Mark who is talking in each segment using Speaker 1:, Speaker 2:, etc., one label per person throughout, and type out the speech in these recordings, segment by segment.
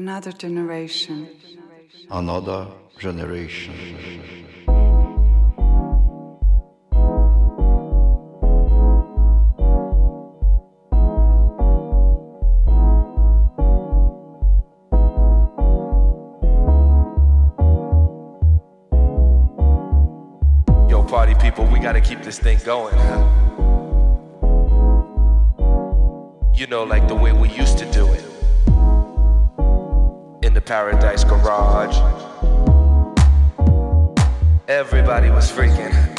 Speaker 1: Another generation.
Speaker 2: Another generation.
Speaker 3: Yo, party people, we gotta keep this thing going, huh? You know, like the way we used to do Paradise Garage. Everybody was freaking.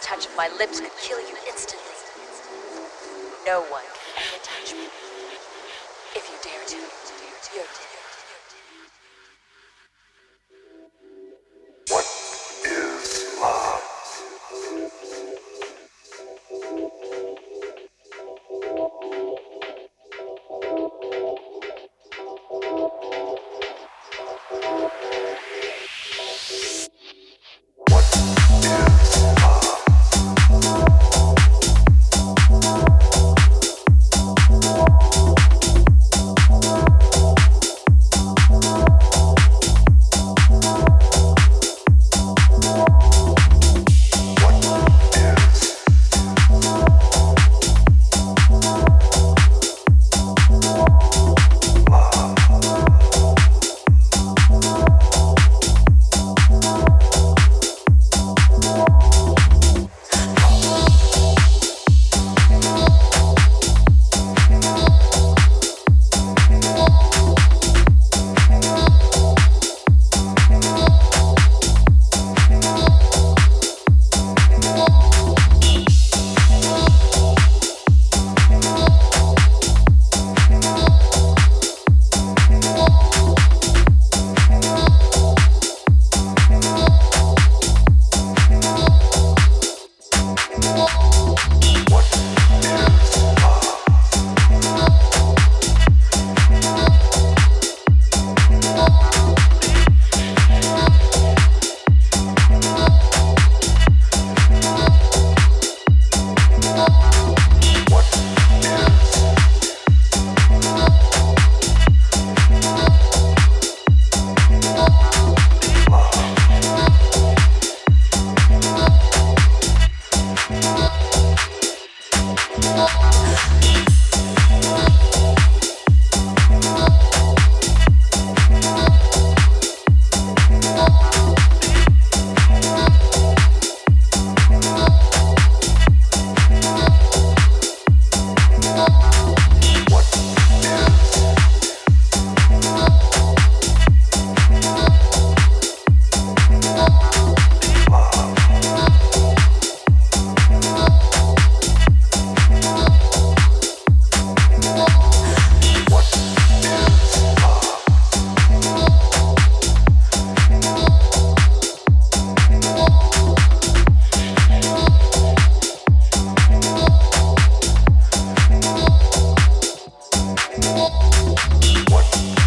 Speaker 3: The
Speaker 4: touch of my lips could kill you instantly. No one What?